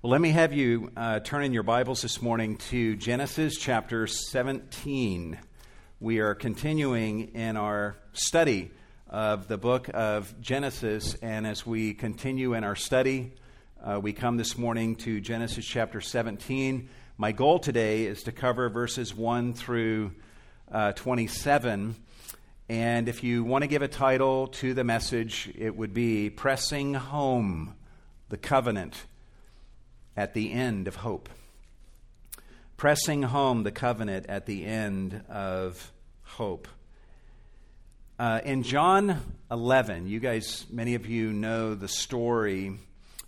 Well, let me have you uh, turn in your Bibles this morning to Genesis chapter 17. We are continuing in our study of the book of Genesis, and as we continue in our study, uh, we come this morning to Genesis chapter 17. My goal today is to cover verses 1 through uh, 27. And if you want to give a title to the message, it would be Pressing Home the Covenant at the end of hope. Pressing home the covenant at the end of hope. Uh, in John 11, you guys, many of you know the story.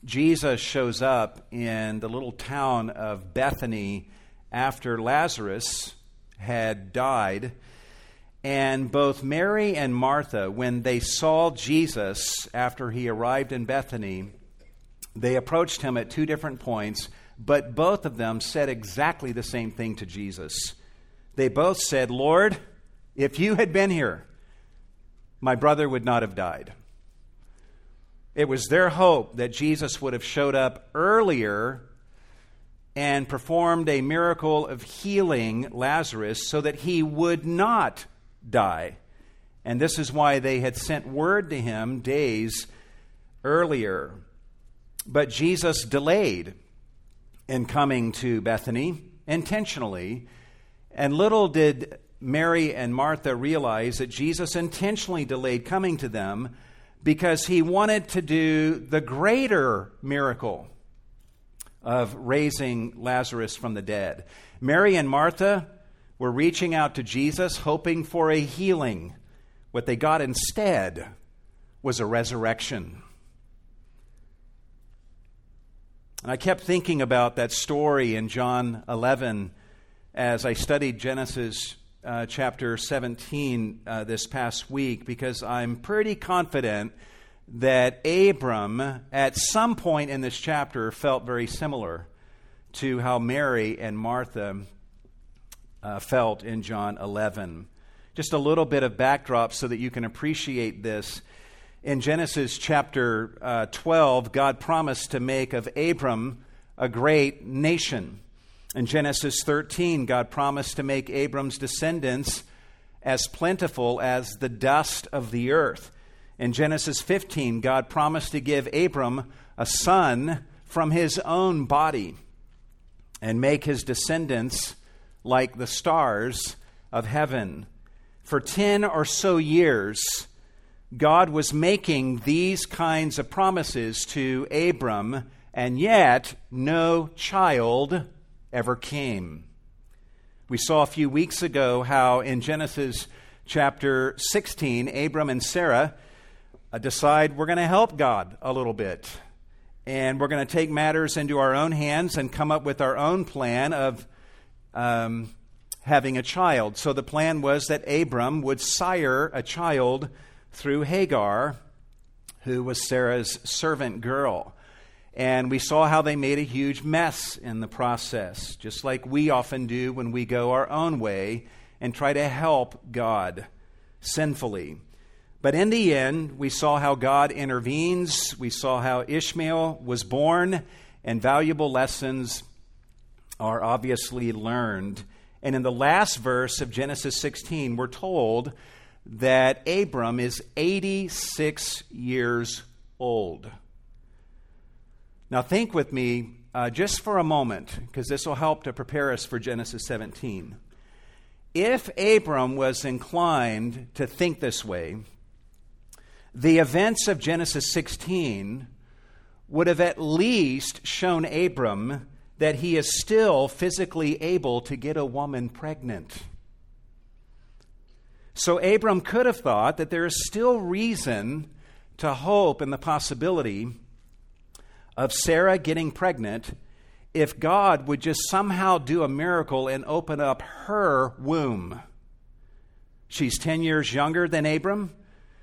Jesus shows up in the little town of Bethany after Lazarus had died. And both Mary and Martha, when they saw Jesus after he arrived in Bethany, they approached him at two different points, but both of them said exactly the same thing to Jesus. They both said, Lord, if you had been here, my brother would not have died. It was their hope that Jesus would have showed up earlier and performed a miracle of healing Lazarus so that he would not die. And this is why they had sent word to him days earlier. But Jesus delayed in coming to Bethany intentionally, and little did Mary and Martha realize that Jesus intentionally delayed coming to them because he wanted to do the greater miracle of raising Lazarus from the dead. Mary and Martha were reaching out to Jesus hoping for a healing. What they got instead was a resurrection. And I kept thinking about that story in John 11 as I studied Genesis uh, chapter 17 uh, this past week because I'm pretty confident that Abram, at some point in this chapter, felt very similar to how Mary and Martha uh, felt in John 11. Just a little bit of backdrop so that you can appreciate this in Genesis chapter uh, 12, God promised to make of Abram a great nation. In Genesis 13, God promised to make Abram's descendants as plentiful as the dust of the earth. In Genesis 15, God promised to give Abram a son from his own body and make his descendants like the stars of heaven. For 10 or so years, God was making these kinds of promises to Abram, and yet no child ever came. We saw a few weeks ago how in Genesis chapter 16, Abram and Sarah uh, decide we're going to help God a little bit. And we're going to take matters into our own hands and come up with our own plan of um, having a child. So the plan was that Abram would sire a child through Hagar, who was Sarah's servant girl. And we saw how they made a huge mess in the process, just like we often do when we go our own way and try to help God sinfully. But in the end, we saw how God intervenes. We saw how Ishmael was born, and valuable lessons are obviously learned. And in the last verse of Genesis 16, we're told that Abram is 86 years old. Now, think with me uh, just for a moment, because this will help to prepare us for Genesis 17. If Abram was inclined to think this way, the events of Genesis 16 would have at least shown Abram that he is still physically able to get a woman pregnant. So Abram could have thought that there is still reason to hope in the possibility of Sarah getting pregnant if God would just somehow do a miracle and open up her womb. She's 10 years younger than Abram.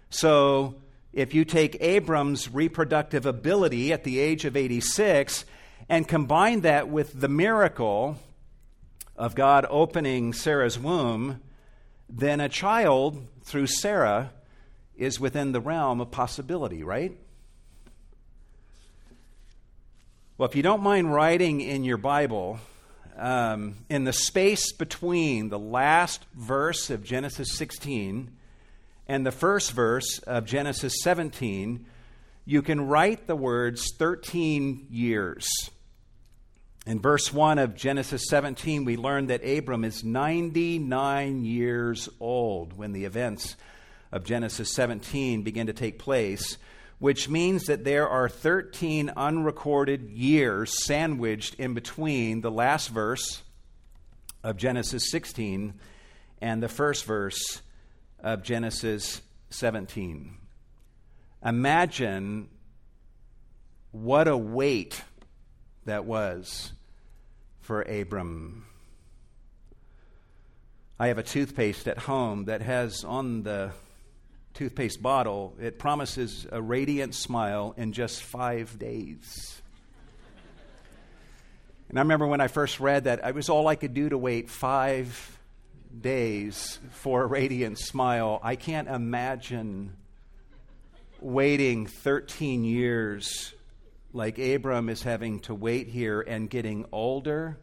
So if you take Abram's reproductive ability at the age of 86 and combine that with the miracle of God opening Sarah's womb, then a child through Sarah is within the realm of possibility, right? Well, if you don't mind writing in your Bible, um, in the space between the last verse of Genesis 16 and the first verse of Genesis 17, you can write the words 13 years. In verse 1 of Genesis 17, we learn that Abram is 99 years old when the events of Genesis 17 begin to take place, which means that there are 13 unrecorded years sandwiched in between the last verse of Genesis 16 and the first verse of Genesis 17. Imagine what a weight that was for Abram. I have a toothpaste at home that has on the toothpaste bottle, it promises a radiant smile in just five days. And I remember when I first read that, it was all I could do to wait five days for a radiant smile. I can't imagine waiting 13 years like Abram is having to wait here and getting older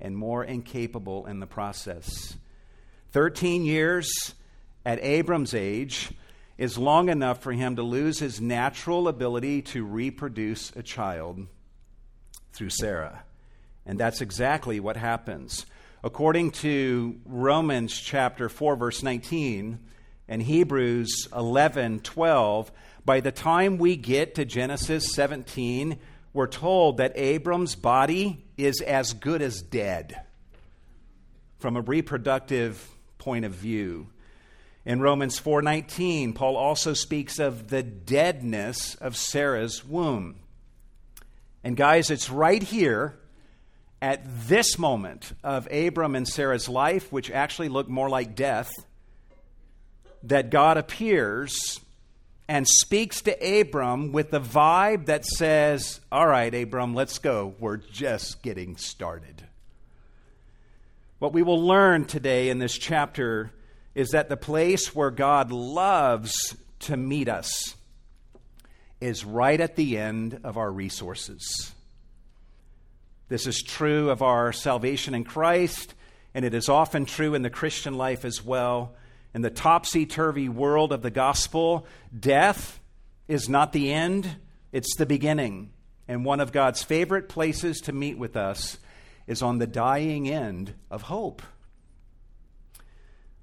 and more incapable in the process. 13 years at Abram's age is long enough for him to lose his natural ability to reproduce a child through Sarah. And that's exactly what happens. According to Romans chapter 4 verse 19 and Hebrews 11 12, by the time we get to Genesis 17, we're told that Abram's body is as good as dead from a reproductive point of view. In Romans 4:19, Paul also speaks of the deadness of Sarah's womb. And guys, it's right here at this moment of Abram and Sarah's life, which actually looked more like death, that God appears and speaks to Abram with the vibe that says, All right, Abram, let's go. We're just getting started. What we will learn today in this chapter is that the place where God loves to meet us is right at the end of our resources. This is true of our salvation in Christ, and it is often true in the Christian life as well in the topsy turvy world of the gospel, death is not the end, it's the beginning. And one of God's favorite places to meet with us is on the dying end of hope.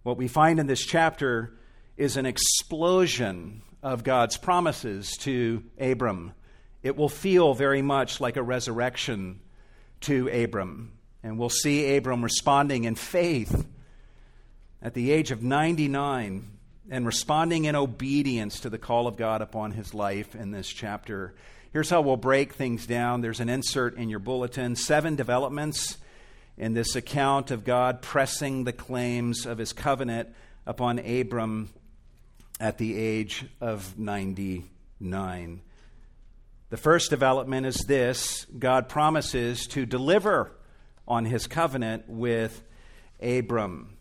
What we find in this chapter is an explosion of God's promises to Abram. It will feel very much like a resurrection to Abram. And we'll see Abram responding in faith at the age of 99 and responding in obedience to the call of God upon his life in this chapter. Here's how we'll break things down. There's an insert in your bulletin seven developments in this account of God pressing the claims of his covenant upon Abram at the age of 99. The first development is this God promises to deliver on his covenant with Abram.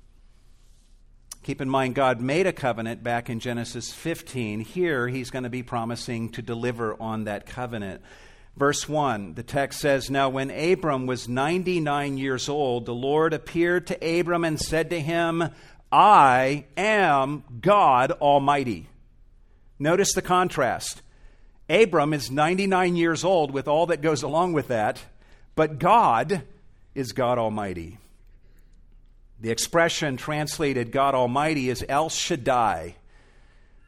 Keep in mind, God made a covenant back in Genesis 15. Here, he's going to be promising to deliver on that covenant. Verse 1, the text says, Now when Abram was 99 years old, the Lord appeared to Abram and said to him, I am God Almighty. Notice the contrast. Abram is 99 years old with all that goes along with that, but God is God Almighty. The expression translated God Almighty is El Shaddai.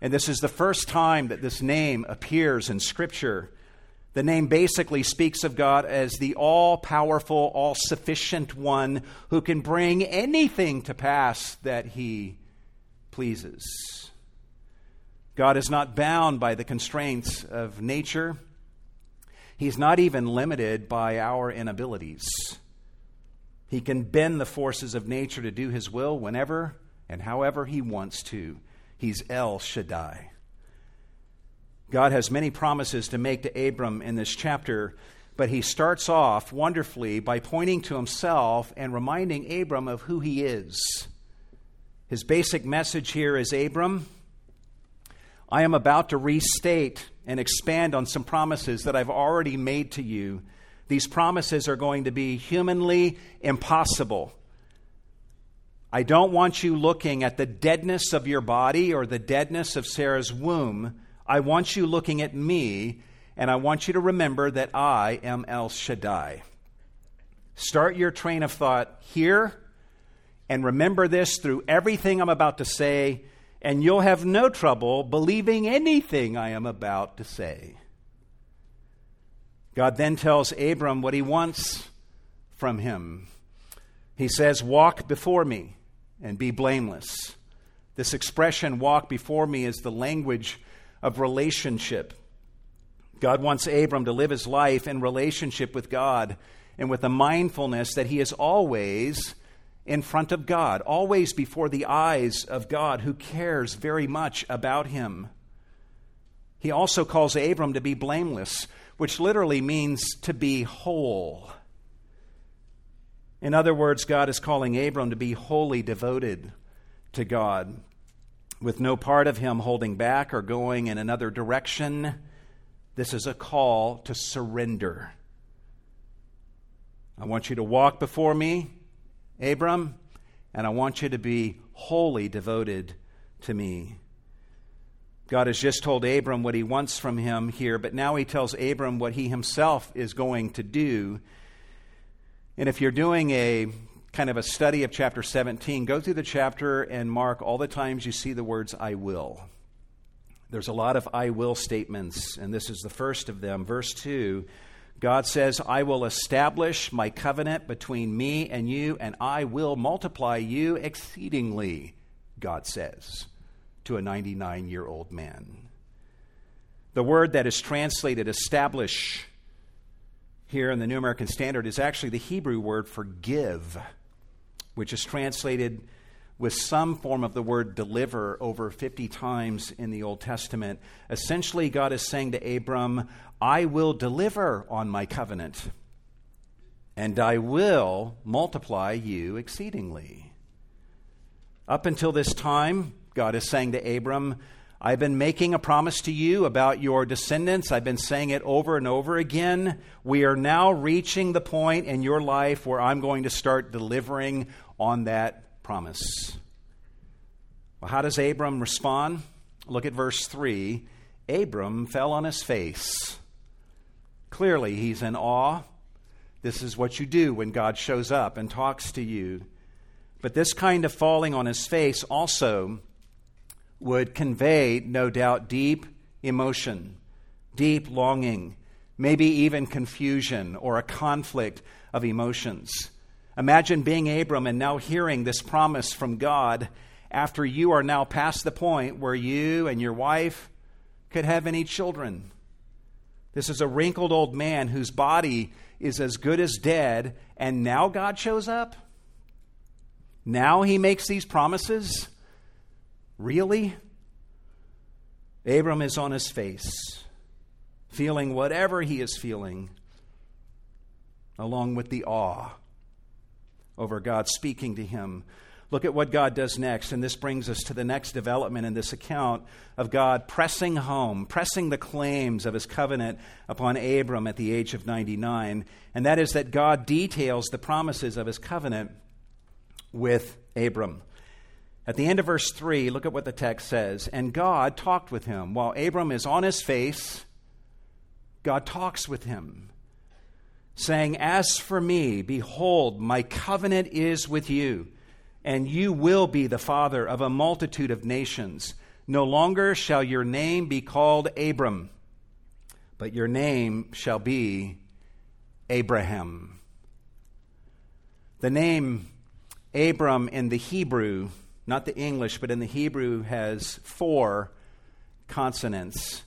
And this is the first time that this name appears in Scripture. The name basically speaks of God as the all powerful, all sufficient one who can bring anything to pass that he pleases. God is not bound by the constraints of nature, He's not even limited by our inabilities. He can bend the forces of nature to do his will whenever and however he wants to. He's El Shaddai. God has many promises to make to Abram in this chapter, but he starts off wonderfully by pointing to himself and reminding Abram of who he is. His basic message here is Abram, I am about to restate and expand on some promises that I've already made to you These promises are going to be humanly impossible. I don't want you looking at the deadness of your body or the deadness of Sarah's womb. I want you looking at me, and I want you to remember that I am El Shaddai. Start your train of thought here, and remember this through everything I'm about to say, and you'll have no trouble believing anything I am about to say. God then tells Abram what he wants from him. He says, Walk before me and be blameless. This expression, walk before me, is the language of relationship. God wants Abram to live his life in relationship with God and with a mindfulness that he is always in front of God, always before the eyes of God, who cares very much about him. He also calls Abram to be blameless, which literally means to be whole. In other words, God is calling Abram to be wholly devoted to God, with no part of him holding back or going in another direction. This is a call to surrender. I want you to walk before me, Abram, and I want you to be wholly devoted to me. God has just told Abram what he wants from him here, but now he tells Abram what he himself is going to do. And if you're doing a kind of a study of chapter 17, go through the chapter and mark all the times you see the words I will. There's a lot of I will statements, and this is the first of them. Verse 2 God says, I will establish my covenant between me and you, and I will multiply you exceedingly, God says to a 99 year old man. The word that is translated establish here in the New American Standard is actually the Hebrew word for give, which is translated with some form of the word deliver over 50 times in the Old Testament. Essentially, God is saying to Abram, I will deliver on my covenant, and I will multiply you exceedingly. Up until this time, God is saying to Abram, I've been making a promise to you about your descendants. I've been saying it over and over again. We are now reaching the point in your life where I'm going to start delivering on that promise. Well, how does Abram respond? Look at verse 3. Abram fell on his face. Clearly, he's in awe. This is what you do when God shows up and talks to you. But this kind of falling on his face also would convey, no doubt, deep emotion, deep longing, maybe even confusion or a conflict of emotions. Imagine being Abram and now hearing this promise from God after you are now past the point where you and your wife could have any children. This is a wrinkled old man whose body is as good as dead, and now God shows up? Now he makes these promises? Really? Abram is on his face, feeling whatever he is feeling, along with the awe over God speaking to him. Look at what God does next, and this brings us to the next development in this account of God pressing home, pressing the claims of his covenant upon Abram at the age of 99, and that is that God details the promises of his covenant with Abram. At the end of verse 3, look at what the text says. And God talked with him. While Abram is on his face, God talks with him, saying, As for me, behold, my covenant is with you, and you will be the father of a multitude of nations. No longer shall your name be called Abram, but your name shall be Abraham. The name Abram in the Hebrew not the English, but in the Hebrew, has four consonants,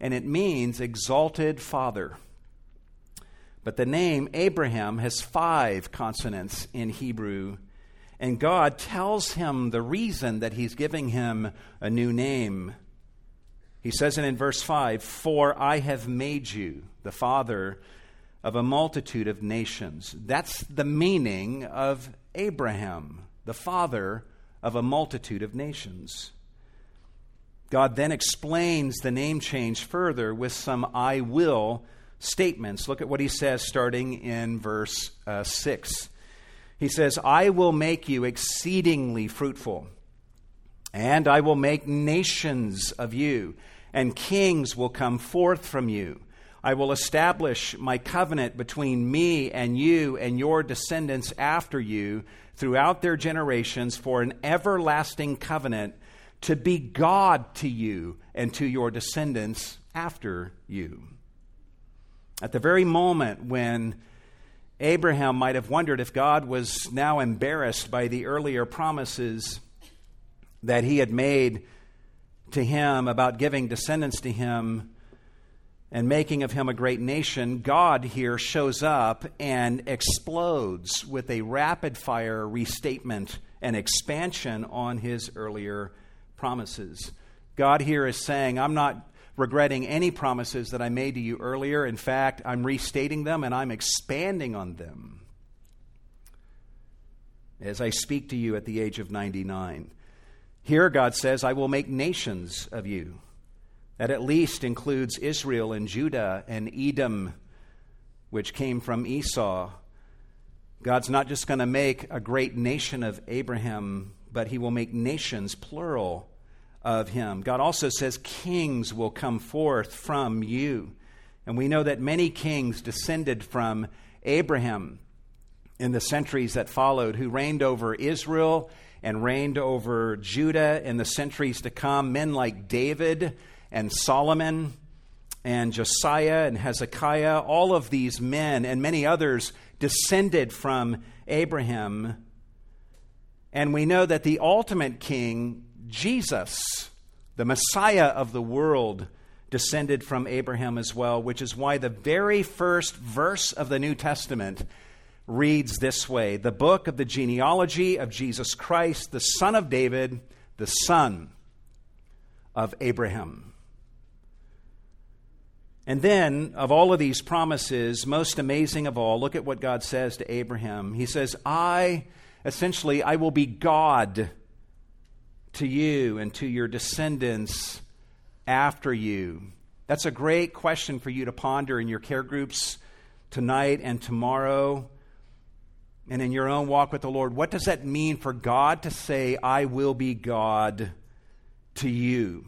and it means exalted father. But the name Abraham has five consonants in Hebrew, and God tells him the reason that he's giving him a new name. He says it in verse 5 For I have made you the father of a multitude of nations. That's the meaning of Abraham, the father of a multitude of nations. God then explains the name change further with some I will statements. Look at what he says starting in verse uh, 6. He says, I will make you exceedingly fruitful, and I will make nations of you, and kings will come forth from you. I will establish my covenant between me and you and your descendants after you throughout their generations for an everlasting covenant to be God to you and to your descendants after you. At the very moment when Abraham might have wondered if God was now embarrassed by the earlier promises that he had made to him about giving descendants to him and making of him a great nation, God here shows up and explodes with a rapid fire restatement and expansion on his earlier promises. God here is saying, I'm not regretting any promises that I made to you earlier. In fact, I'm restating them and I'm expanding on them as I speak to you at the age of 99. Here, God says, I will make nations of you. That at least includes Israel and Judah and Edom, which came from Esau. God's not just going to make a great nation of Abraham, but he will make nations, plural, of him. God also says, Kings will come forth from you. And we know that many kings descended from Abraham in the centuries that followed, who reigned over Israel and reigned over Judah in the centuries to come. Men like David and Solomon and Josiah and Hezekiah, all of these men and many others descended from Abraham. And we know that the ultimate king Jesus, the Messiah of the world, descended from Abraham as well, which is why the very first verse of the New Testament reads this way The book of the genealogy of Jesus Christ, the son of David, the son of Abraham. And then, of all of these promises, most amazing of all, look at what God says to Abraham. He says, I, essentially, I will be God to you and to your descendants after you? That's a great question for you to ponder in your care groups tonight and tomorrow and in your own walk with the Lord. What does that mean for God to say, I will be God to you?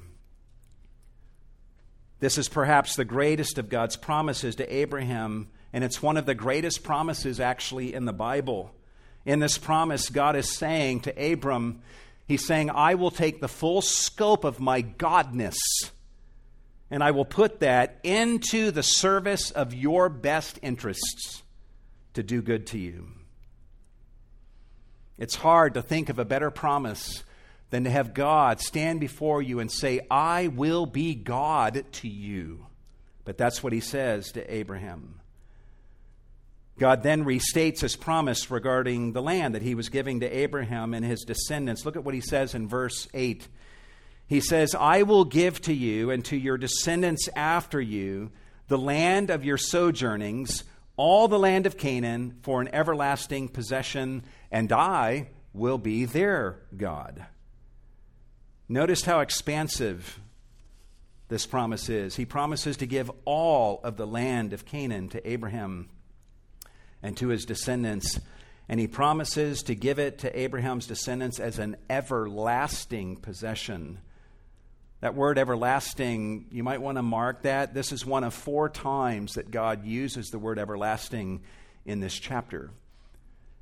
This is perhaps the greatest of God's promises to Abraham, and it's one of the greatest promises actually in the Bible. In this promise, God is saying to Abram, He's saying, I will take the full scope of my godness and I will put that into the service of your best interests to do good to you. It's hard to think of a better promise than to have God stand before you and say, I will be God to you. But that's what he says to Abraham. God then restates his promise regarding the land that he was giving to Abraham and his descendants. Look at what he says in verse 8. He says, I will give to you and to your descendants after you the land of your sojournings, all the land of Canaan, for an everlasting possession, and I will be their God. Notice how expansive this promise is. He promises to give all of the land of Canaan to Abraham and to his descendants. And he promises to give it to Abraham's descendants as an everlasting possession. That word everlasting, you might want to mark that. This is one of four times that God uses the word everlasting in this chapter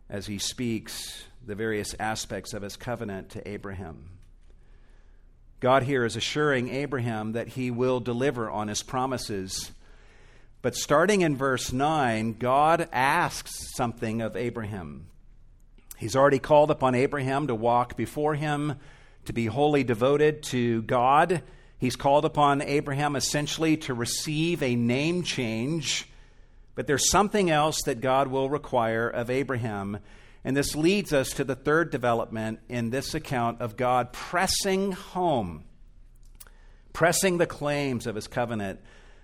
as he speaks the various aspects of his covenant to Abraham. God here is assuring Abraham that he will deliver on his promises but starting in verse 9, God asks something of Abraham. He's already called upon Abraham to walk before him, to be wholly devoted to God. He's called upon Abraham essentially to receive a name change. But there's something else that God will require of Abraham. And this leads us to the third development in this account of God pressing home, pressing the claims of his covenant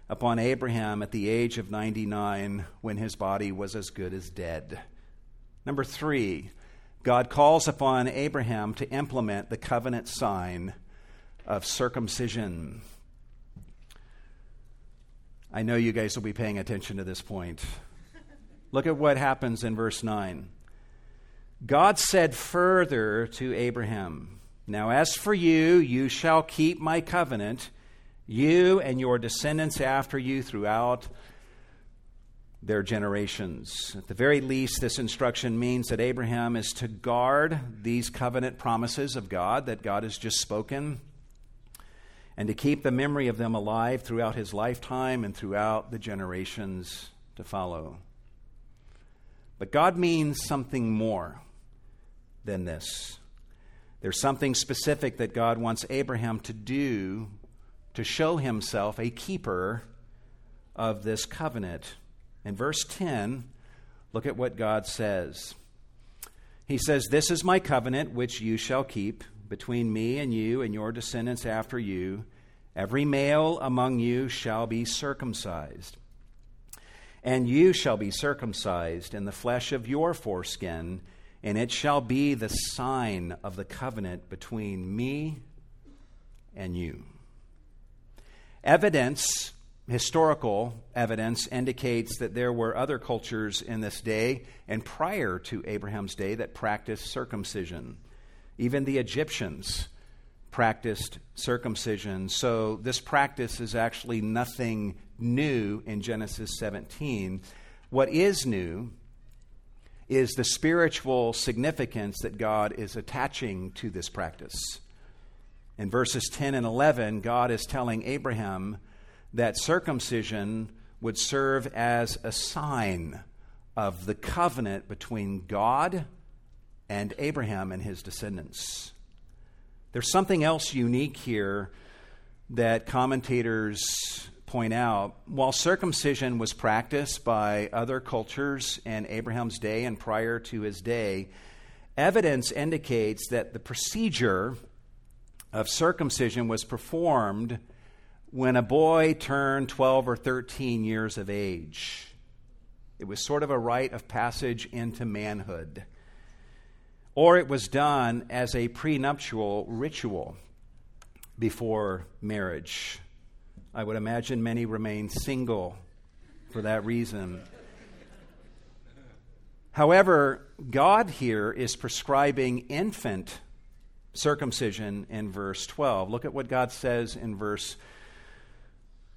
upon Abraham at the age of 99 when his body was as good as dead. Number three, God calls upon Abraham to implement the covenant sign of circumcision. I know you guys will be paying attention to this point. Look at what happens in verse 9. God said further to Abraham, Now as for you, you shall keep my covenant, you and your descendants after you throughout their generations. At the very least, this instruction means that Abraham is to guard these covenant promises of God that God has just spoken and to keep the memory of them alive throughout his lifetime and throughout the generations to follow. But God means something more than this. There's something specific that God wants Abraham to do to show himself a keeper of this covenant. In verse 10, look at what God says. He says, This is my covenant which you shall keep between me and you and your descendants after you. Every male among you shall be circumcised. And you shall be circumcised in the flesh of your foreskin, and it shall be the sign of the covenant between me and you. Evidence historical evidence indicates that there were other cultures in this day and prior to Abraham's day that practiced circumcision. Even the Egyptians practiced circumcision. So this practice is actually nothing new in Genesis 17. What is new is the spiritual significance that God is attaching to this practice. In verses 10 and 11, God is telling Abraham that circumcision would serve as a sign of the covenant between God and Abraham and his descendants. There's something else unique here that commentators point out. While circumcision was practiced by other cultures in Abraham's day and prior to his day, evidence indicates that the procedure of circumcision was performed when a boy turned 12 or 13 years of age. It was sort of a rite of passage into manhood. Or it was done as a prenuptial ritual before marriage. I would imagine many remain single for that reason. However, God here is prescribing infant circumcision in verse 12. Look at what God says in verse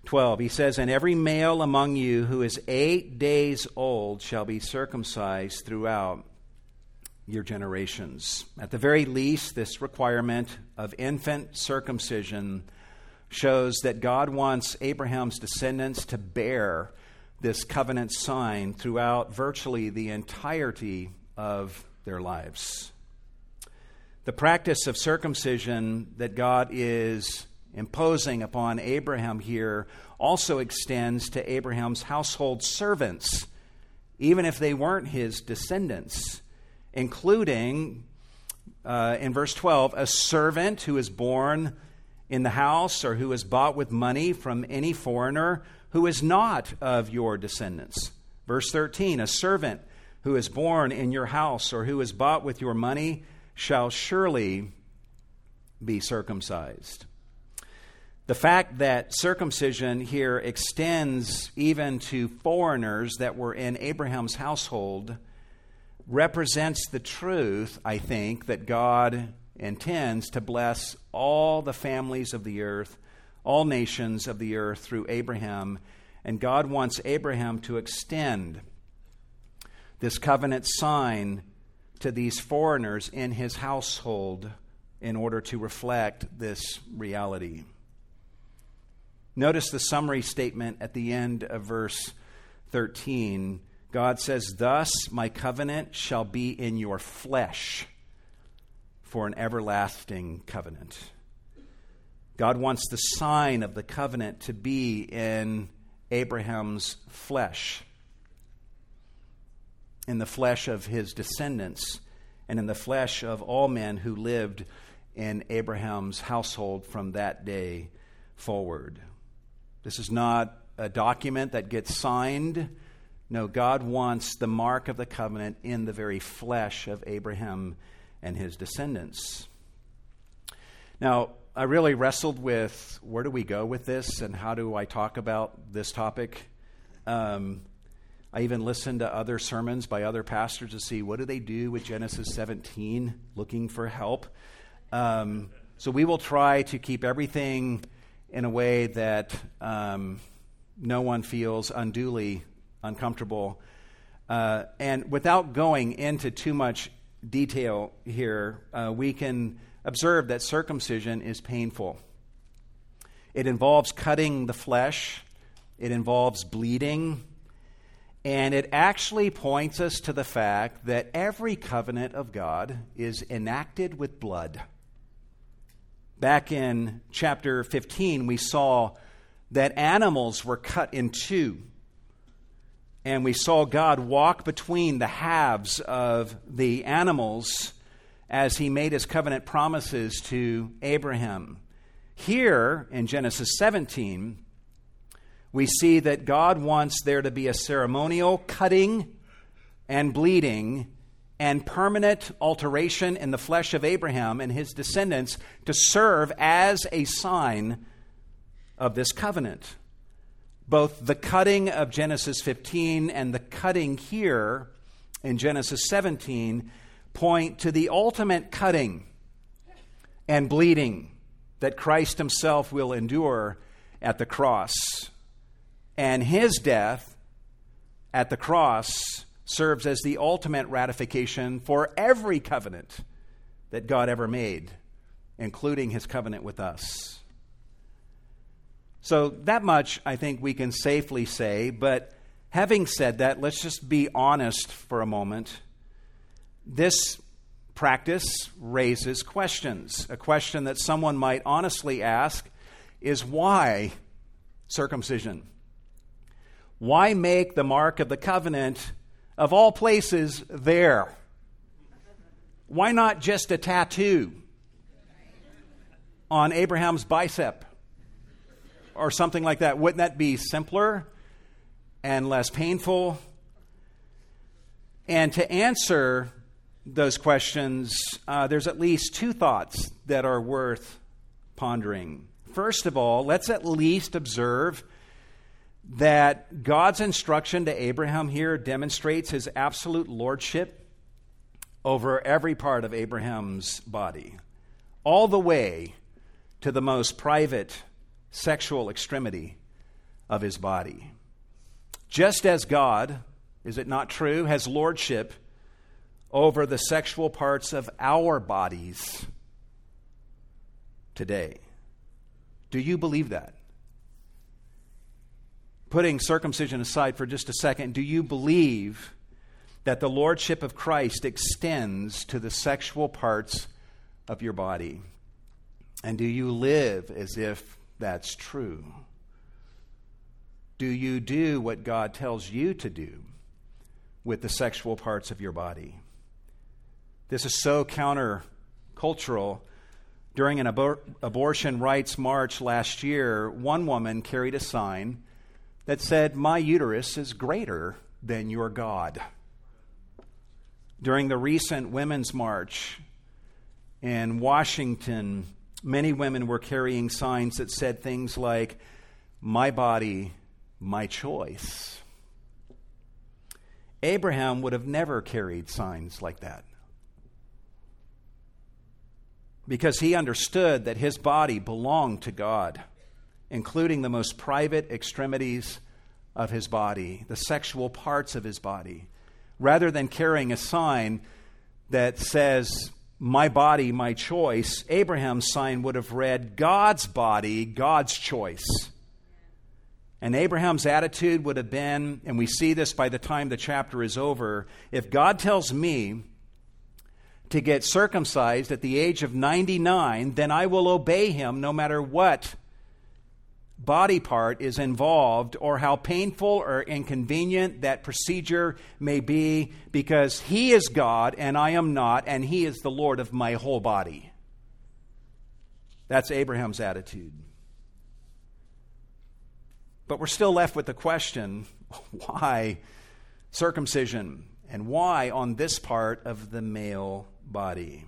12, he says, And every male among you who is eight days old shall be circumcised throughout your generations. At the very least, this requirement of infant circumcision shows that God wants Abraham's descendants to bear this covenant sign throughout virtually the entirety of their lives. The practice of circumcision that God is imposing upon Abraham here also extends to Abraham's household servants, even if they weren't his descendants, including, uh, in verse 12, a servant who is born in the house or who is bought with money from any foreigner who is not of your descendants. Verse 13, a servant who is born in your house or who is bought with your money shall surely be circumcised. The fact that circumcision here extends even to foreigners that were in Abraham's household represents the truth, I think, that God intends to bless all the families of the earth, all nations of the earth through Abraham. And God wants Abraham to extend this covenant sign to these foreigners in his household in order to reflect this reality. Notice the summary statement at the end of verse 13. God says, Thus my covenant shall be in your flesh for an everlasting covenant. God wants the sign of the covenant to be in Abraham's flesh, in the flesh of his descendants, and in the flesh of all men who lived in Abraham's household from that day forward. This is not a document that gets signed. No, God wants the mark of the covenant in the very flesh of Abraham and his descendants. Now, I really wrestled with where do we go with this and how do I talk about this topic. Um, I even listened to other sermons by other pastors to see what do they do with Genesis 17, looking for help. Um, so we will try to keep everything in a way that um, no one feels unduly uncomfortable. Uh, and without going into too much detail here, uh, we can observe that circumcision is painful. It involves cutting the flesh, it involves bleeding, and it actually points us to the fact that every covenant of God is enacted with blood. Back in chapter 15, we saw that animals were cut in two. And we saw God walk between the halves of the animals as he made his covenant promises to Abraham. Here in Genesis 17, we see that God wants there to be a ceremonial cutting and bleeding and permanent alteration in the flesh of Abraham and his descendants to serve as a sign of this covenant. Both the cutting of Genesis 15 and the cutting here in Genesis 17 point to the ultimate cutting and bleeding that Christ himself will endure at the cross. And his death at the cross serves as the ultimate ratification for every covenant that God ever made, including his covenant with us. So, that much I think we can safely say, but having said that, let's just be honest for a moment. This practice raises questions. A question that someone might honestly ask is why circumcision? Why make the mark of the covenant, of all places, there? Why not just a tattoo on Abraham's bicep? Or something like that, wouldn't that be simpler and less painful? And to answer those questions, uh, there's at least two thoughts that are worth pondering. First of all, let's at least observe that God's instruction to Abraham here demonstrates his absolute lordship over every part of Abraham's body, all the way to the most private sexual extremity of his body. Just as God, is it not true, has lordship over the sexual parts of our bodies today. Do you believe that? Putting circumcision aside for just a second, do you believe that the lordship of Christ extends to the sexual parts of your body? And do you live as if that's true? Do you do what God tells you to do with the sexual parts of your body? This is so countercultural. During an abor- abortion rights march last year, one woman carried a sign that said, My uterus is greater than your God. During the recent Women's March in Washington, many women were carrying signs that said things like, My body, my choice. Abraham would have never carried signs like that because he understood that his body belonged to God, including the most private extremities of his body, the sexual parts of his body, rather than carrying a sign that says, my body, my choice, Abraham's sign would have read, God's body, God's choice. And Abraham's attitude would have been, and we see this by the time the chapter is over, if God tells me to get circumcised at the age of 99, then I will obey him no matter what body part is involved or how painful or inconvenient that procedure may be because He is God and I am not, and He is the Lord of my whole body. That's Abraham's attitude. But we're still left with the question why circumcision and why on this part of the male body?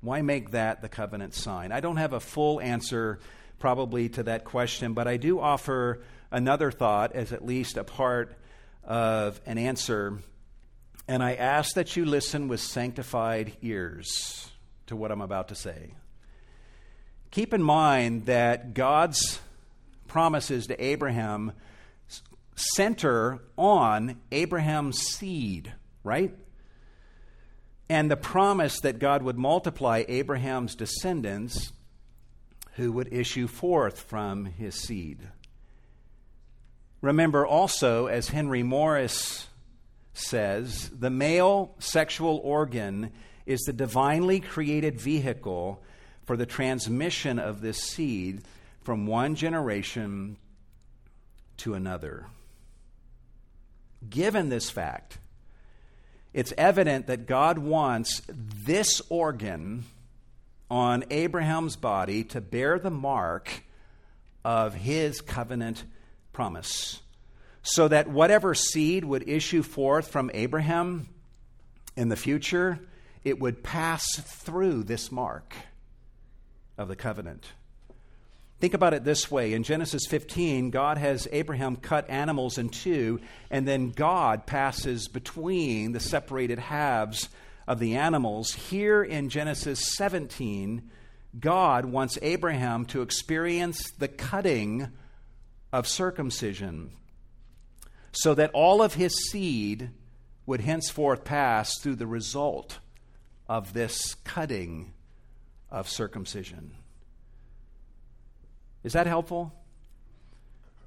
Why make that the covenant sign? I don't have a full answer probably to that question, but I do offer another thought as at least a part of an answer. And I ask that you listen with sanctified ears to what I'm about to say. Keep in mind that God's promises to Abraham center on Abraham's seed, right? And the promise that God would multiply Abraham's descendants who would issue forth from his seed. Remember also, as Henry Morris says, the male sexual organ is the divinely created vehicle for the transmission of this seed from one generation to another. Given this fact, it's evident that God wants this organ on Abraham's body to bear the mark of his covenant promise. So that whatever seed would issue forth from Abraham in the future, it would pass through this mark of the covenant. Think about it this way. In Genesis 15, God has Abraham cut animals in two, and then God passes between the separated halves of the animals. Here in Genesis 17, God wants Abraham to experience the cutting of circumcision so that all of his seed would henceforth pass through the result of this cutting of circumcision. Is that helpful?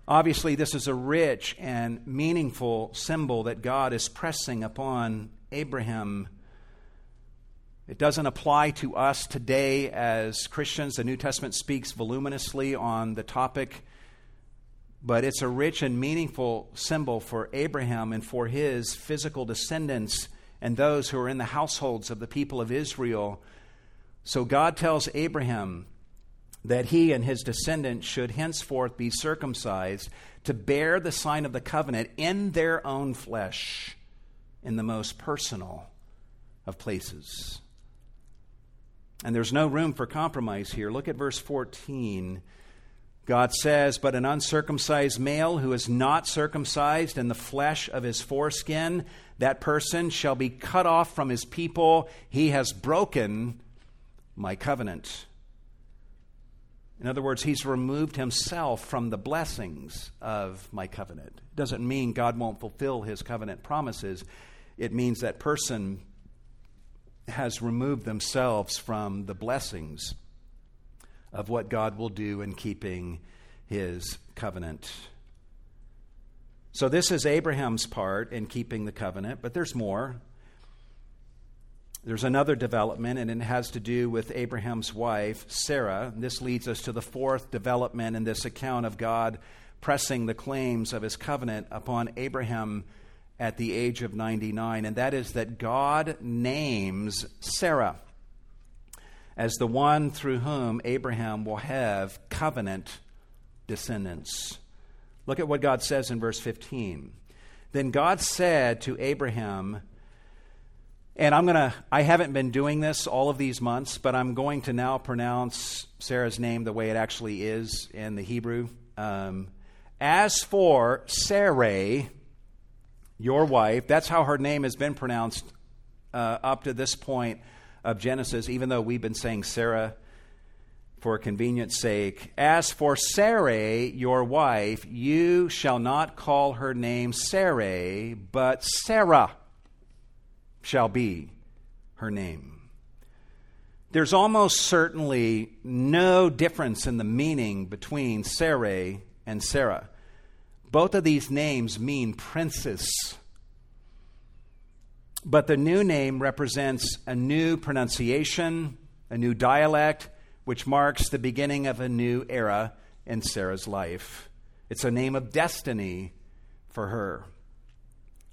Obviously, this is a rich and meaningful symbol that God is pressing upon Abraham. It doesn't apply to us today as Christians. The New Testament speaks voluminously on the topic, but it's a rich and meaningful symbol for Abraham and for his physical descendants and those who are in the households of the people of Israel. So God tells Abraham that he and his descendants should henceforth be circumcised to bear the sign of the covenant in their own flesh, in the most personal of places. And there's no room for compromise here. Look at verse 14. God says, But an uncircumcised male who is not circumcised in the flesh of his foreskin, that person shall be cut off from his people. He has broken my covenant. In other words, he's removed himself from the blessings of my covenant. It Doesn't mean God won't fulfill his covenant promises. It means that person has removed themselves from the blessings of what God will do in keeping his covenant. So, this is Abraham's part in keeping the covenant, but there's more. There's another development, and it has to do with Abraham's wife, Sarah. This leads us to the fourth development in this account of God pressing the claims of his covenant upon Abraham at the age of 99, and that is that God names Sarah as the one through whom Abraham will have covenant descendants. Look at what God says in verse 15. Then God said to Abraham, and I'm going to, I haven't been doing this all of these months, but I'm going to now pronounce Sarah's name the way it actually is in the Hebrew. Um, as for Sarai, your wife, that's how her name has been pronounced uh, up to this point of Genesis, even though we've been saying Sarah for convenience sake. As for Sarai, your wife, you shall not call her name Sarai, but Sarah shall be her name. There's almost certainly no difference in the meaning between Sarai and Sarah. Both of these names mean princess. But the new name represents a new pronunciation, a new dialect, which marks the beginning of a new era in Sarah's life. It's a name of destiny for her.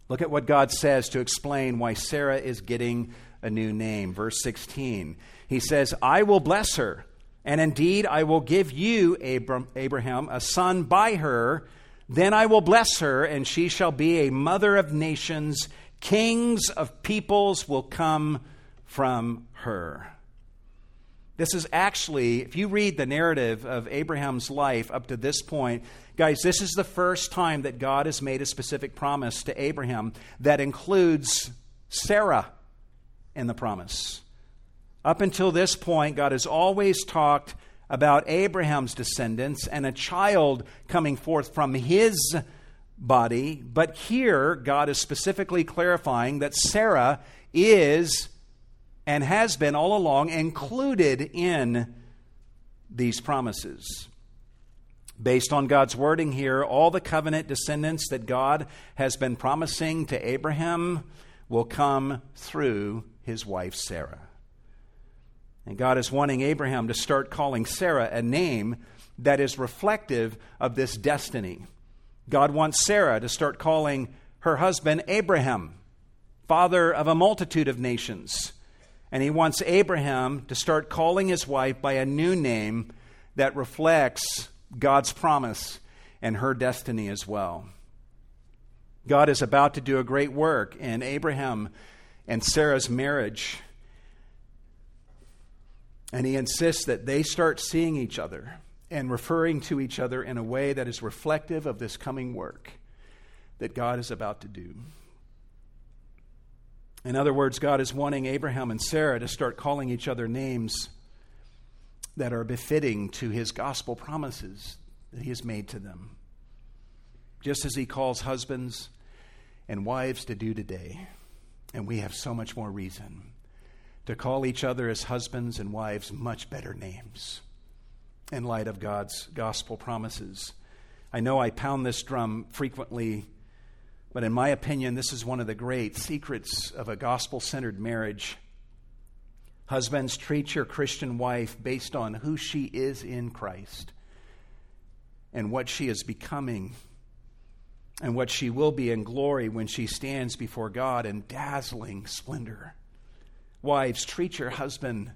Look at what God says to explain why Sarah is getting a new name. Verse 16. He says, I will bless her, and indeed I will give you, Abraham, a son by her. Then I will bless her, and she shall be a mother of nations. Kings of peoples will come from her. This is actually, if you read the narrative of Abraham's life up to this point, guys, this is the first time that God has made a specific promise to Abraham that includes Sarah in the promise. Up until this point, God has always talked about Abraham's descendants and a child coming forth from his body. But here, God is specifically clarifying that Sarah is and has been all along included in these promises. Based on God's wording here, all the covenant descendants that God has been promising to Abraham will come through his wife Sarah. And God is wanting Abraham to start calling Sarah a name that is reflective of this destiny. God wants Sarah to start calling her husband Abraham, father of a multitude of nations. And he wants Abraham to start calling his wife by a new name that reflects God's promise and her destiny as well. God is about to do a great work in Abraham and Sarah's marriage. And he insists that they start seeing each other and referring to each other in a way that is reflective of this coming work that God is about to do. In other words, God is wanting Abraham and Sarah to start calling each other names that are befitting to his gospel promises that he has made to them, just as he calls husbands and wives to do today. And we have so much more reason to call each other as husbands and wives much better names in light of God's gospel promises. I know I pound this drum frequently but in my opinion, this is one of the great secrets of a gospel centered marriage. Husbands, treat your Christian wife based on who she is in Christ and what she is becoming and what she will be in glory when she stands before God in dazzling splendor. Wives, treat your husband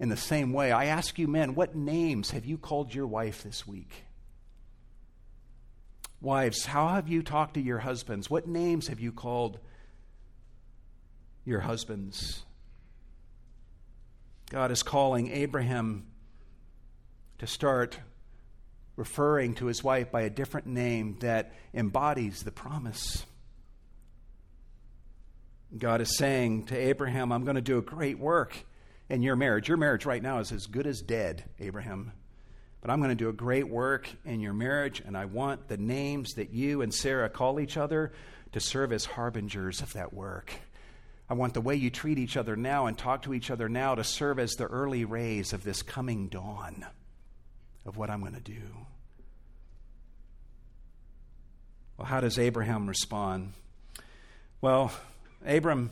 in the same way. I ask you, men, what names have you called your wife this week? Wives, how have you talked to your husbands? What names have you called your husbands? God is calling Abraham to start referring to his wife by a different name that embodies the promise. God is saying to Abraham, I'm going to do a great work in your marriage. Your marriage right now is as good as dead, Abraham. But I'm going to do a great work in your marriage, and I want the names that you and Sarah call each other to serve as harbingers of that work. I want the way you treat each other now and talk to each other now to serve as the early rays of this coming dawn of what I'm going to do. Well, how does Abraham respond? Well, Abram,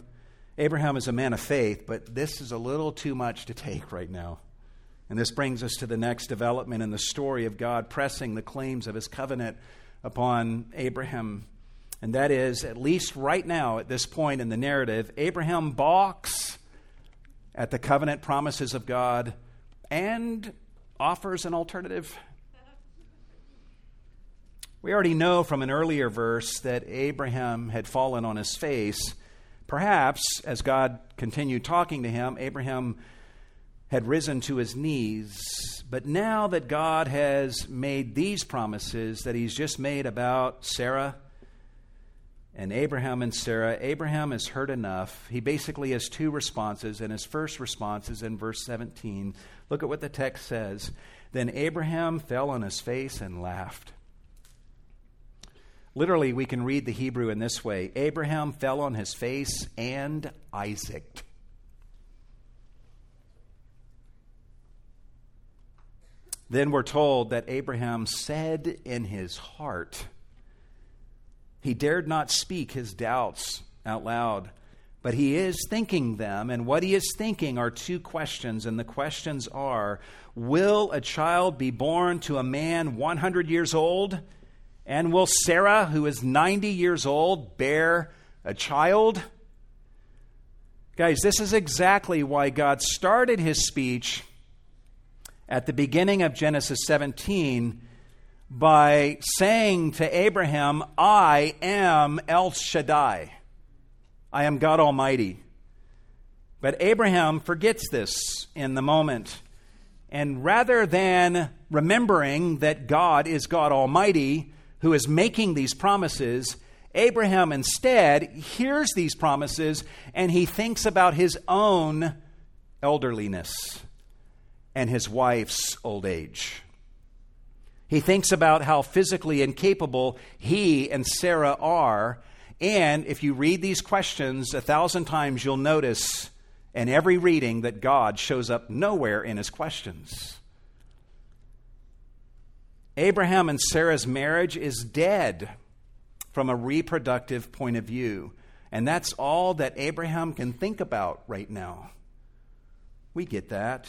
Abraham is a man of faith, but this is a little too much to take right now. And this brings us to the next development in the story of God pressing the claims of his covenant upon Abraham. And that is, at least right now, at this point in the narrative, Abraham balks at the covenant promises of God and offers an alternative. We already know from an earlier verse that Abraham had fallen on his face. Perhaps, as God continued talking to him, Abraham had risen to his knees. But now that God has made these promises that he's just made about Sarah and Abraham and Sarah, Abraham has heard enough. He basically has two responses, and his first response is in verse 17. Look at what the text says. Then Abraham fell on his face and laughed. Literally, we can read the Hebrew in this way Abraham fell on his face and Isaac. Then we're told that Abraham said in his heart, he dared not speak his doubts out loud, but he is thinking them. And what he is thinking are two questions. And the questions are Will a child be born to a man 100 years old? And will Sarah, who is 90 years old, bear a child? Guys, this is exactly why God started his speech at the beginning of Genesis 17 by saying to Abraham, I am El Shaddai. I am God Almighty. But Abraham forgets this in the moment. And rather than remembering that God is God Almighty who is making these promises, Abraham instead hears these promises and he thinks about his own elderliness and his wife's old age. He thinks about how physically incapable he and Sarah are. And if you read these questions a thousand times, you'll notice in every reading that God shows up nowhere in his questions. Abraham and Sarah's marriage is dead from a reproductive point of view. And that's all that Abraham can think about right now. We get that.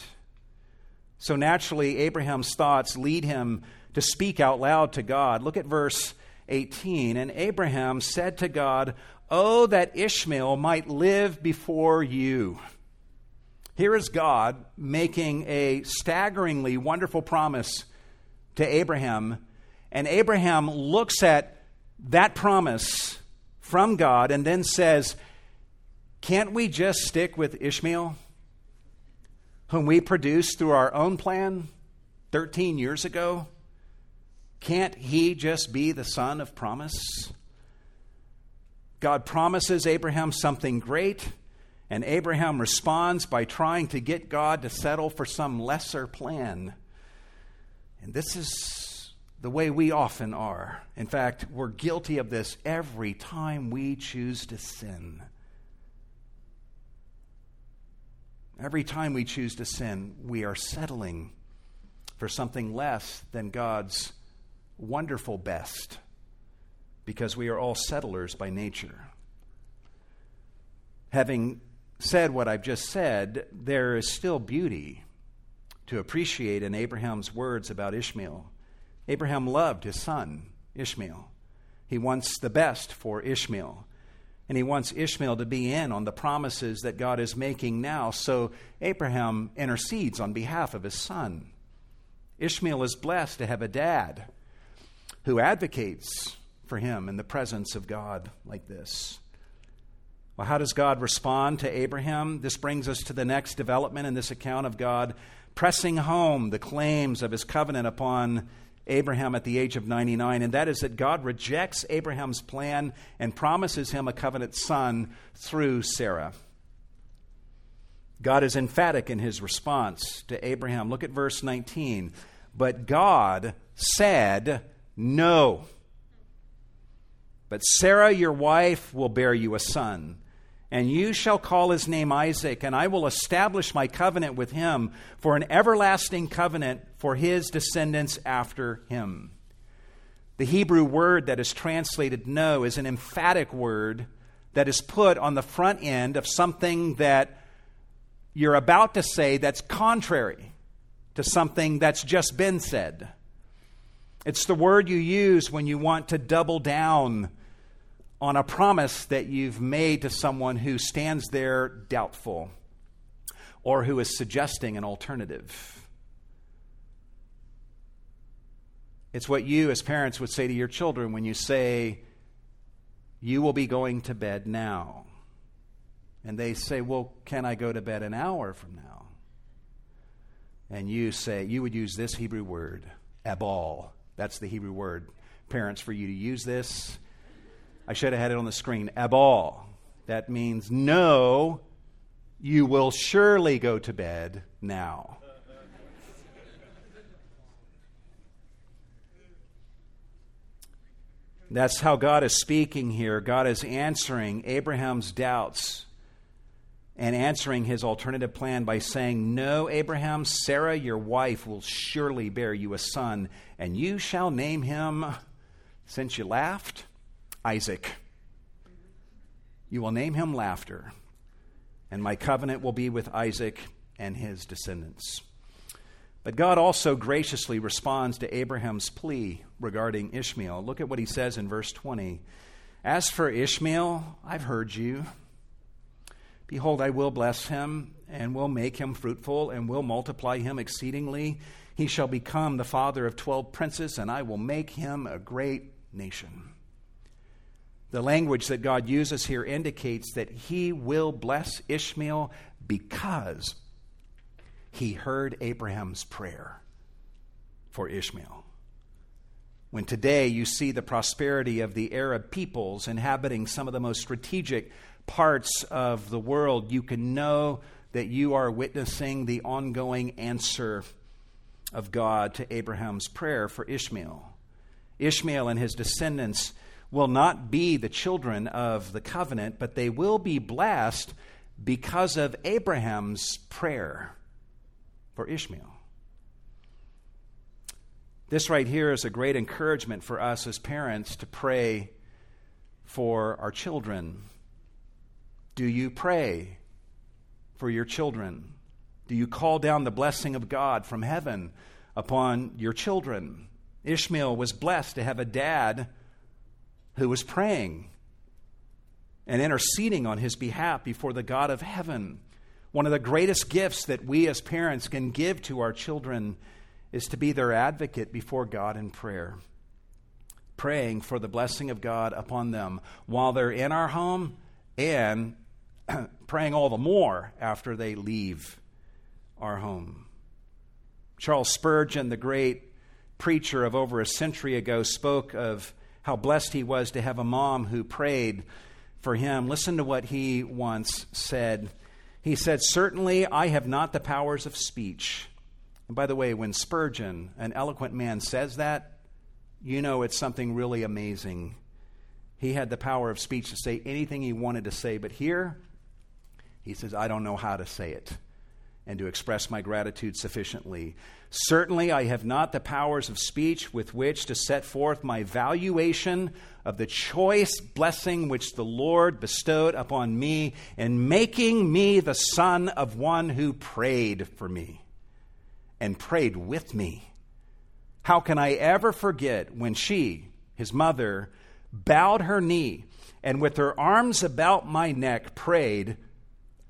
So naturally, Abraham's thoughts lead him to speak out loud to God. Look at verse 18. And Abraham said to God, Oh, that Ishmael might live before you. Here is God making a staggeringly wonderful promise to Abraham. And Abraham looks at that promise from God and then says, Can't we just stick with Ishmael, whom we produced through our own plan 13 years ago? Can't he just be the son of promise? God promises Abraham something great, and Abraham responds by trying to get God to settle for some lesser plan. And this is the way we often are. In fact, we're guilty of this every time we choose to sin. Every time we choose to sin, we are settling for something less than God's wonderful best because we are all settlers by nature. Having said what I've just said, there is still beauty to appreciate in Abraham's words about Ishmael. Abraham loved his son, Ishmael. He wants the best for Ishmael. And he wants Ishmael to be in on the promises that God is making now. So Abraham intercedes on behalf of his son. Ishmael is blessed to have a dad who advocates for him in the presence of God like this. Well, how does God respond to Abraham? This brings us to the next development in this account of God pressing home the claims of his covenant upon Abraham at the age of 99, and that is that God rejects Abraham's plan and promises him a covenant son through Sarah. God is emphatic in his response to Abraham. Look at verse 19. But God said, no. But Sarah, your wife, will bear you a son, and you shall call his name Isaac, and I will establish my covenant with him for an everlasting covenant for his descendants after him. The Hebrew word that is translated no is an emphatic word that is put on the front end of something that you're about to say that's contrary to something that's just been said. It's the word you use when you want to double down on a promise that you've made to someone who stands there doubtful or who is suggesting an alternative. It's what you, as parents, would say to your children when you say, You will be going to bed now. And they say, Well, can I go to bed an hour from now? And you say, You would use this Hebrew word, abal. That's the Hebrew word. Parents, for you to use this, I should have had it on the screen. Abal. That means no, you will surely go to bed now. That's how God is speaking here. God is answering Abraham's doubts and answering his alternative plan by saying, No, Abraham, Sarah, your wife, will surely bear you a son, and you shall name him, since you laughed, Isaac. You will name him Laughter, and my covenant will be with Isaac and his descendants. But God also graciously responds to Abraham's plea regarding Ishmael. Look at what he says in verse 20. As for Ishmael, I've heard you. Behold, I will bless him, and will make him fruitful, and will multiply him exceedingly. He shall become the father of twelve princes, and I will make him a great nation. The language that God uses here indicates that he will bless Ishmael because he heard Abraham's prayer for Ishmael. When today you see the prosperity of the Arab peoples inhabiting some of the most strategic parts of the world, you can know that you are witnessing the ongoing answer of God to Abraham's prayer for Ishmael. Ishmael and his descendants will not be the children of the covenant, but they will be blessed because of Abraham's prayer for Ishmael. This right here is a great encouragement for us as parents to pray for our children. Do you pray for your children? Do you call down the blessing of God from heaven upon your children? Ishmael was blessed to have a dad who was praying and interceding on his behalf before the God of heaven. One of the greatest gifts that we as parents can give to our children is to be their advocate before God in prayer, praying for the blessing of God upon them while they're in our home and praying all the more after they leave our home. Charles Spurgeon, the great preacher of over a century ago, spoke of how blessed he was to have a mom who prayed for him. Listen to what he once said. He said, Certainly I have not the powers of speech. And by the way, when Spurgeon, an eloquent man, says that, you know it's something really amazing. He had the power of speech to say anything he wanted to say, but here, he says, I don't know how to say it and to express my gratitude sufficiently. Certainly, I have not the powers of speech with which to set forth my valuation of the choice blessing which the Lord bestowed upon me in making me the son of one who prayed for me and prayed with me. How can I ever forget when she, his mother, bowed her knee and with her arms about my neck prayed,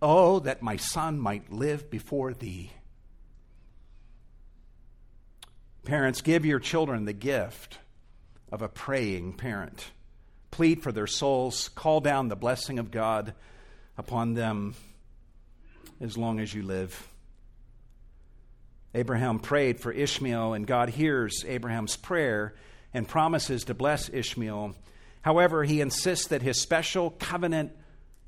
Oh, that my son might live before thee. Parents, give your children the gift of a praying parent. Plead for their souls. Call down the blessing of God upon them as long as you live. Abraham prayed for Ishmael, and God hears Abraham's prayer and promises to bless Ishmael. However, he insists that his special covenant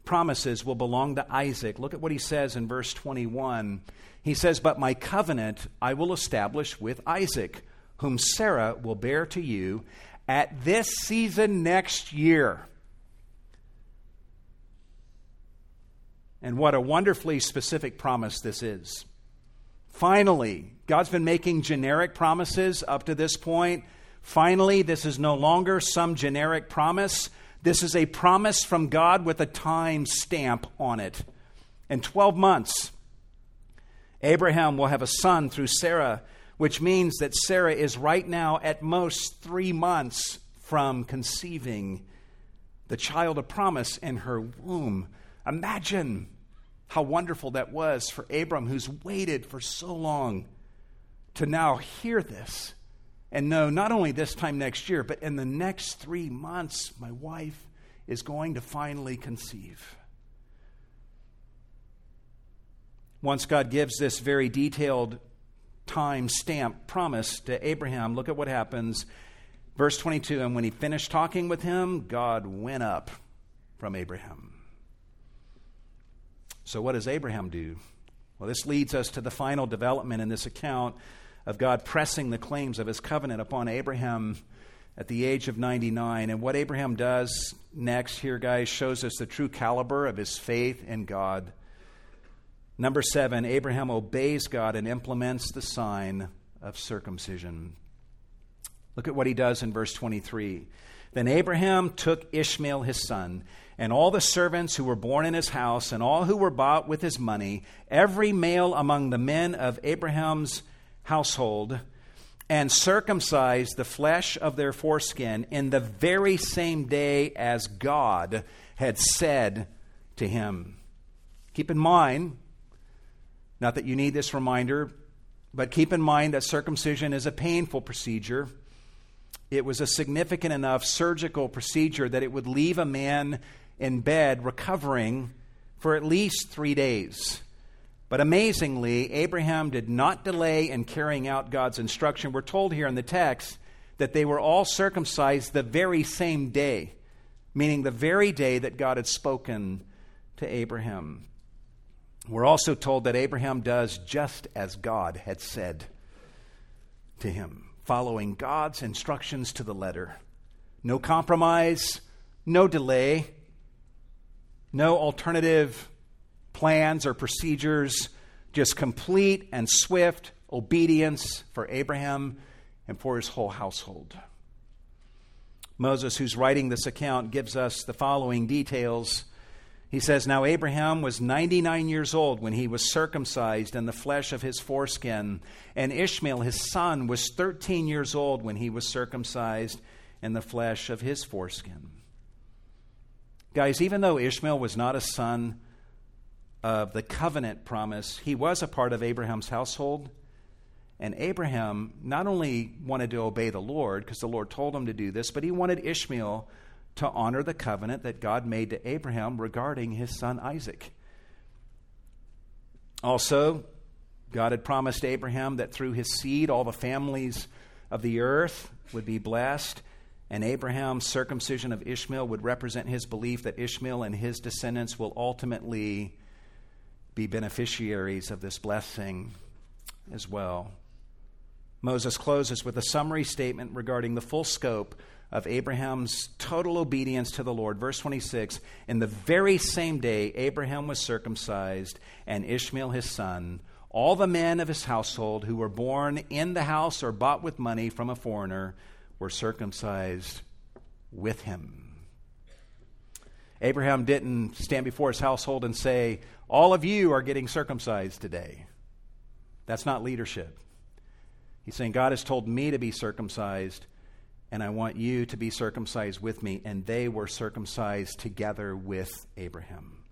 promises will belong to Isaac. Look at what he says in verse 21. He says, But my covenant I will establish with Isaac, whom Sarah will bear to you at this season next year. And what a wonderfully specific promise this is. Finally, God's been making generic promises up to this point. Finally, this is no longer some generic promise. This is a promise from God with a time stamp on it. In 12 months, Abraham will have a son through Sarah, which means that Sarah is right now at most three months from conceiving the child of promise in her womb. Imagine how wonderful that was for Abram, who's waited for so long to now hear this and no, not only this time next year, but in the next three months, my wife is going to finally conceive. Once God gives this very detailed time stamp promise to Abraham, look at what happens. Verse 22 And when he finished talking with him, God went up from Abraham. So, what does Abraham do? Well, this leads us to the final development in this account of God pressing the claims of his covenant upon Abraham at the age of 99. And what Abraham does next here, guys, shows us the true caliber of his faith in God. Number seven, Abraham obeys God and implements the sign of circumcision. Look at what he does in verse 23. Then Abraham took Ishmael his son, and all the servants who were born in his house, and all who were bought with his money, every male among the men of Abraham's household and circumcised the flesh of their foreskin in the very same day as God had said to him. Keep in mind, not that you need this reminder, but keep in mind that circumcision is a painful procedure. It was a significant enough surgical procedure that it would leave a man in bed recovering for at least three days. But amazingly, Abraham did not delay in carrying out God's instruction. We're told here in the text that they were all circumcised the very same day, meaning the very day that God had spoken to Abraham. We're also told that Abraham does just as God had said to him, following God's instructions to the letter. No compromise, no delay, no alternative plans or procedures, just complete and swift obedience for Abraham and for his whole household. Moses, who's writing this account, gives us the following details. He says, Now Abraham was 99 years old when he was circumcised in the flesh of his foreskin, and Ishmael, his son, was 13 years old when he was circumcised in the flesh of his foreskin. Guys, even though Ishmael was not a son of the covenant promise, he was a part of Abraham's household. And Abraham not only wanted to obey the Lord, because the Lord told him to do this, but he wanted Ishmael to honor the covenant that God made to Abraham regarding his son Isaac. Also, God had promised Abraham that through his seed all the families of the earth would be blessed, and Abraham's circumcision of Ishmael would represent his belief that Ishmael and his descendants will ultimately be beneficiaries of this blessing as well. Moses closes with a summary statement regarding the full scope of Abraham's total obedience to the Lord. Verse 26 In the very same day, Abraham was circumcised, and Ishmael his son. All the men of his household who were born in the house or bought with money from a foreigner were circumcised with him. Abraham didn't stand before his household and say, All of you are getting circumcised today. That's not leadership. He's saying, God has told me to be circumcised, and I want you to be circumcised with me. And they were circumcised together with Abraham.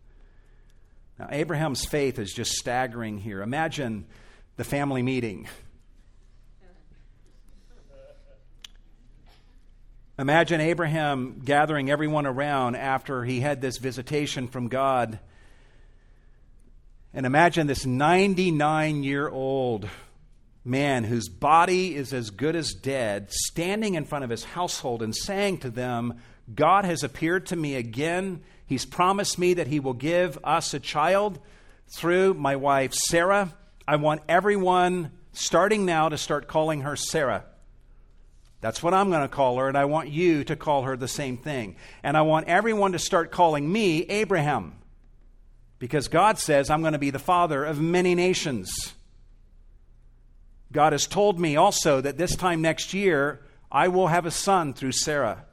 Now, Abraham's faith is just staggering here. Imagine the family meeting. Imagine Abraham gathering everyone around after he had this visitation from God. And imagine this 99 year old man whose body is as good as dead, standing in front of his household and saying to them, God has appeared to me again. He's promised me that he will give us a child through my wife Sarah. I want everyone starting now to start calling her Sarah. That's what I'm going to call her, and I want you to call her the same thing. And I want everyone to start calling me Abraham. Because God says I'm going to be the father of many nations. God has told me also that this time next year, I will have a son through Sarah.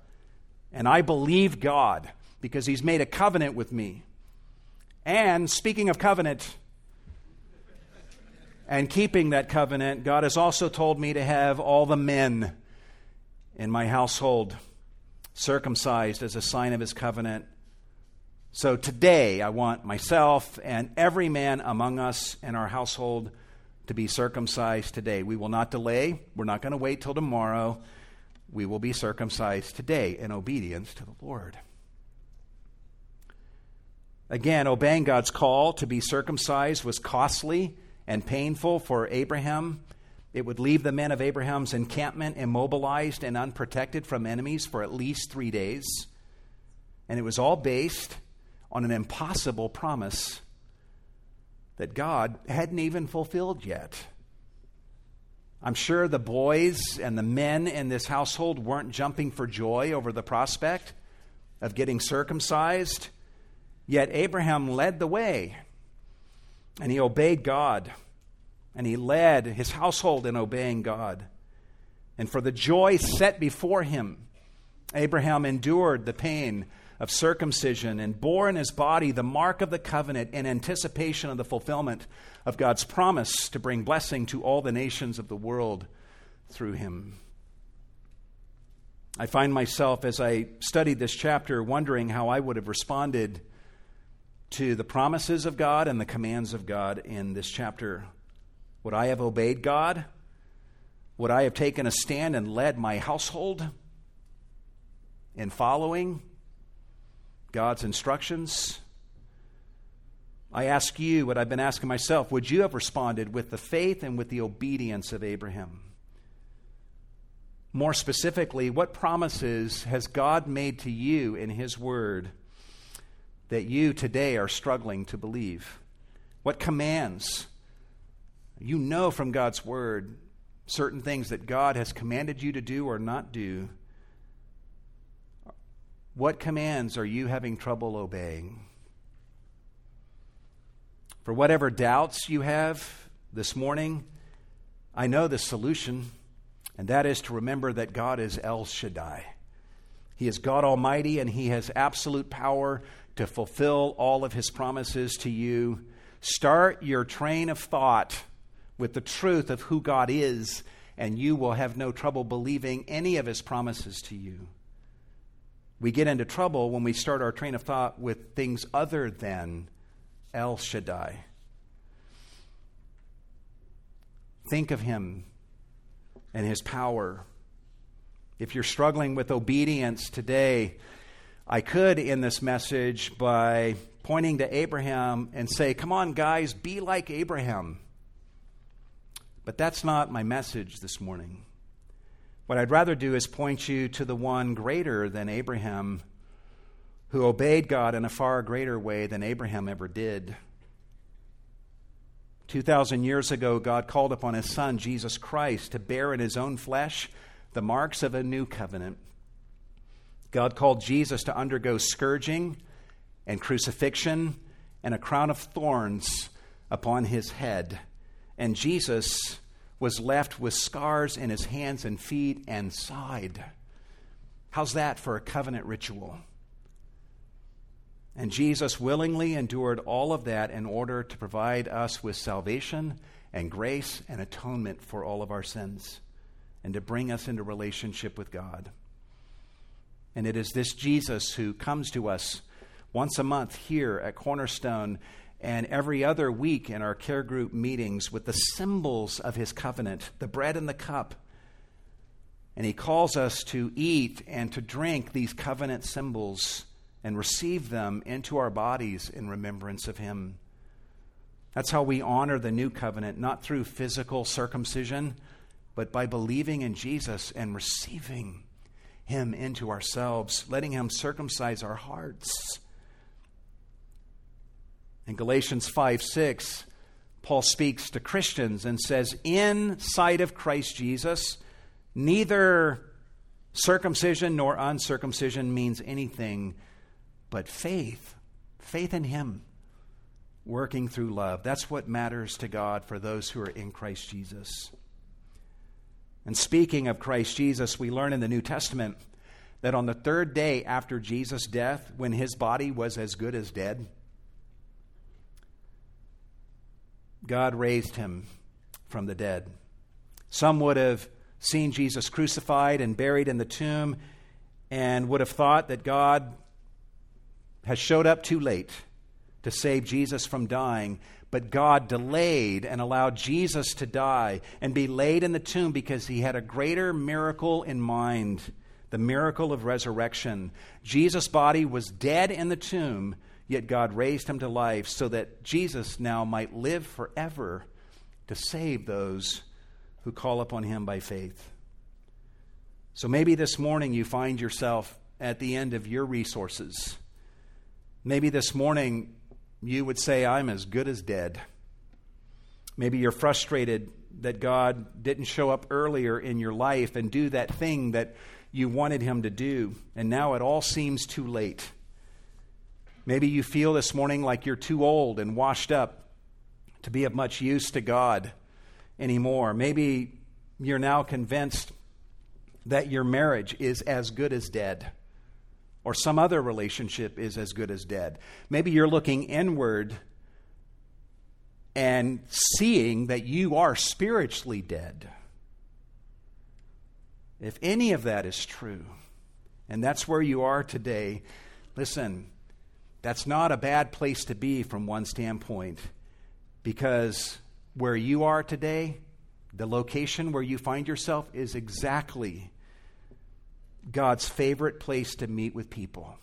And I believe God because he's made a covenant with me. And speaking of covenant and keeping that covenant, God has also told me to have all the men in my household circumcised as a sign of his covenant. So today, I want myself and every man among us in our household to be circumcised today. We will not delay. We're not going to wait till tomorrow. We will be circumcised today in obedience to the Lord. Again, obeying God's call to be circumcised was costly and painful for Abraham. It would leave the men of Abraham's encampment immobilized and unprotected from enemies for at least three days. And it was all based on an impossible promise that God hadn't even fulfilled yet. I'm sure the boys and the men in this household weren't jumping for joy over the prospect of getting circumcised, yet Abraham led the way and he obeyed God and he led his household in obeying God. And for the joy set before him, Abraham endured the pain of circumcision and bore in his body the mark of the covenant in anticipation of the fulfillment of God's promise to bring blessing to all the nations of the world through him. I find myself, as I studied this chapter, wondering how I would have responded to the promises of God and the commands of God in this chapter. Would I have obeyed God? Would I have taken a stand and led my household in following God's instructions? I ask you what I've been asking myself would you have responded with the faith and with the obedience of Abraham? More specifically, what promises has God made to you in His Word that you today are struggling to believe? What commands? You know from God's Word certain things that God has commanded you to do or not do. What commands are you having trouble obeying? For whatever doubts you have this morning, I know the solution, and that is to remember that God is El Shaddai. He is God Almighty, and He has absolute power to fulfill all of His promises to you. Start your train of thought with the truth of who God is, and you will have no trouble believing any of His promises to you. We get into trouble when we start our train of thought with things other than El Shaddai. Think of him and his power. If you're struggling with obedience today, I could in this message by pointing to Abraham and say, Come on, guys, be like Abraham. But that's not my message this morning. What I'd rather do is point you to the one greater than Abraham who obeyed God in a far greater way than Abraham ever did. 2,000 years ago, God called upon his son, Jesus Christ, to bear in his own flesh the marks of a new covenant. God called Jesus to undergo scourging and crucifixion and a crown of thorns upon his head. And Jesus was left with scars in his hands and feet and side. How's that for a covenant ritual? And Jesus willingly endured all of that in order to provide us with salvation and grace and atonement for all of our sins and to bring us into relationship with God. And it is this Jesus who comes to us once a month here at Cornerstone and every other week in our care group meetings with the symbols of his covenant, the bread and the cup. And he calls us to eat and to drink these covenant symbols and receive them into our bodies in remembrance of Him. That's how we honor the new covenant, not through physical circumcision, but by believing in Jesus and receiving Him into ourselves, letting Him circumcise our hearts. In Galatians 5 6, Paul speaks to Christians and says, In sight of Christ Jesus, neither circumcision nor uncircumcision means anything but faith, faith in Him, working through love. That's what matters to God for those who are in Christ Jesus. And speaking of Christ Jesus, we learn in the New Testament that on the third day after Jesus' death, when his body was as good as dead, God raised him from the dead. Some would have seen Jesus crucified and buried in the tomb and would have thought that God has showed up too late to save Jesus from dying, but God delayed and allowed Jesus to die and be laid in the tomb because he had a greater miracle in mind the miracle of resurrection. Jesus' body was dead in the tomb, yet God raised him to life so that Jesus now might live forever to save those who call upon him by faith. So maybe this morning you find yourself at the end of your resources Maybe this morning you would say, I'm as good as dead. Maybe you're frustrated that God didn't show up earlier in your life and do that thing that you wanted Him to do, and now it all seems too late. Maybe you feel this morning like you're too old and washed up to be of much use to God anymore. Maybe you're now convinced that your marriage is as good as dead or some other relationship is as good as dead. Maybe you're looking inward and seeing that you are spiritually dead. If any of that is true, and that's where you are today, listen, that's not a bad place to be from one standpoint, because where you are today, the location where you find yourself is exactly God's favorite place to meet with people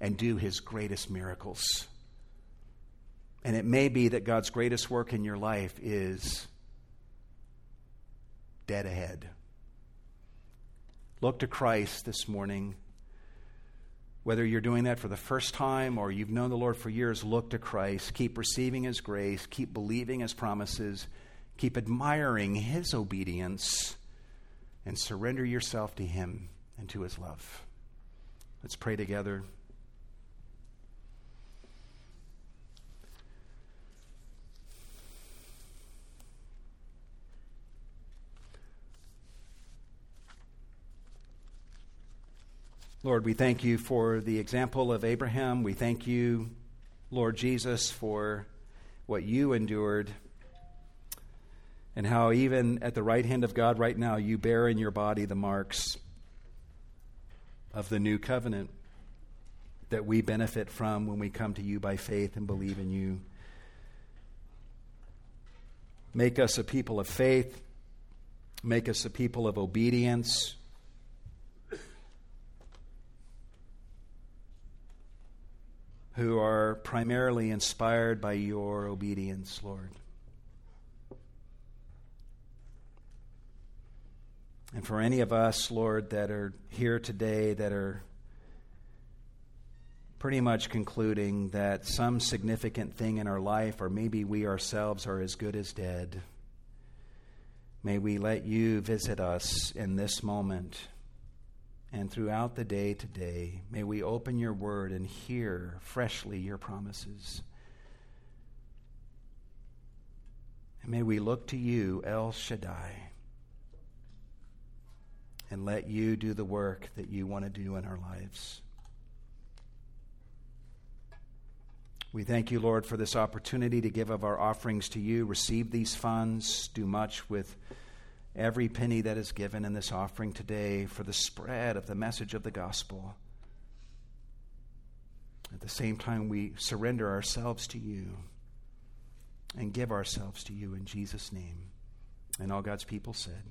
and do his greatest miracles. And it may be that God's greatest work in your life is dead ahead. Look to Christ this morning. Whether you're doing that for the first time or you've known the Lord for years, look to Christ. Keep receiving His grace. Keep believing His promises. Keep admiring His obedience. And surrender yourself to Him and to His love. Let's pray together. Lord, we thank you for the example of Abraham. We thank you, Lord Jesus, for what you endured and how, even at the right hand of God right now, you bear in your body the marks of the new covenant that we benefit from when we come to you by faith and believe in you. Make us a people of faith, make us a people of obedience. Who are primarily inspired by your obedience, Lord. And for any of us, Lord, that are here today that are pretty much concluding that some significant thing in our life, or maybe we ourselves, are as good as dead, may we let you visit us in this moment and throughout the day today, may we open your word and hear freshly your promises. And may we look to you, El Shaddai, and let you do the work that you want to do in our lives. We thank you, Lord, for this opportunity to give of our offerings to you. Receive these funds, do much with every penny that is given in this offering today for the spread of the message of the gospel. At the same time, we surrender ourselves to you and give ourselves to you in Jesus' name. And all God's people said,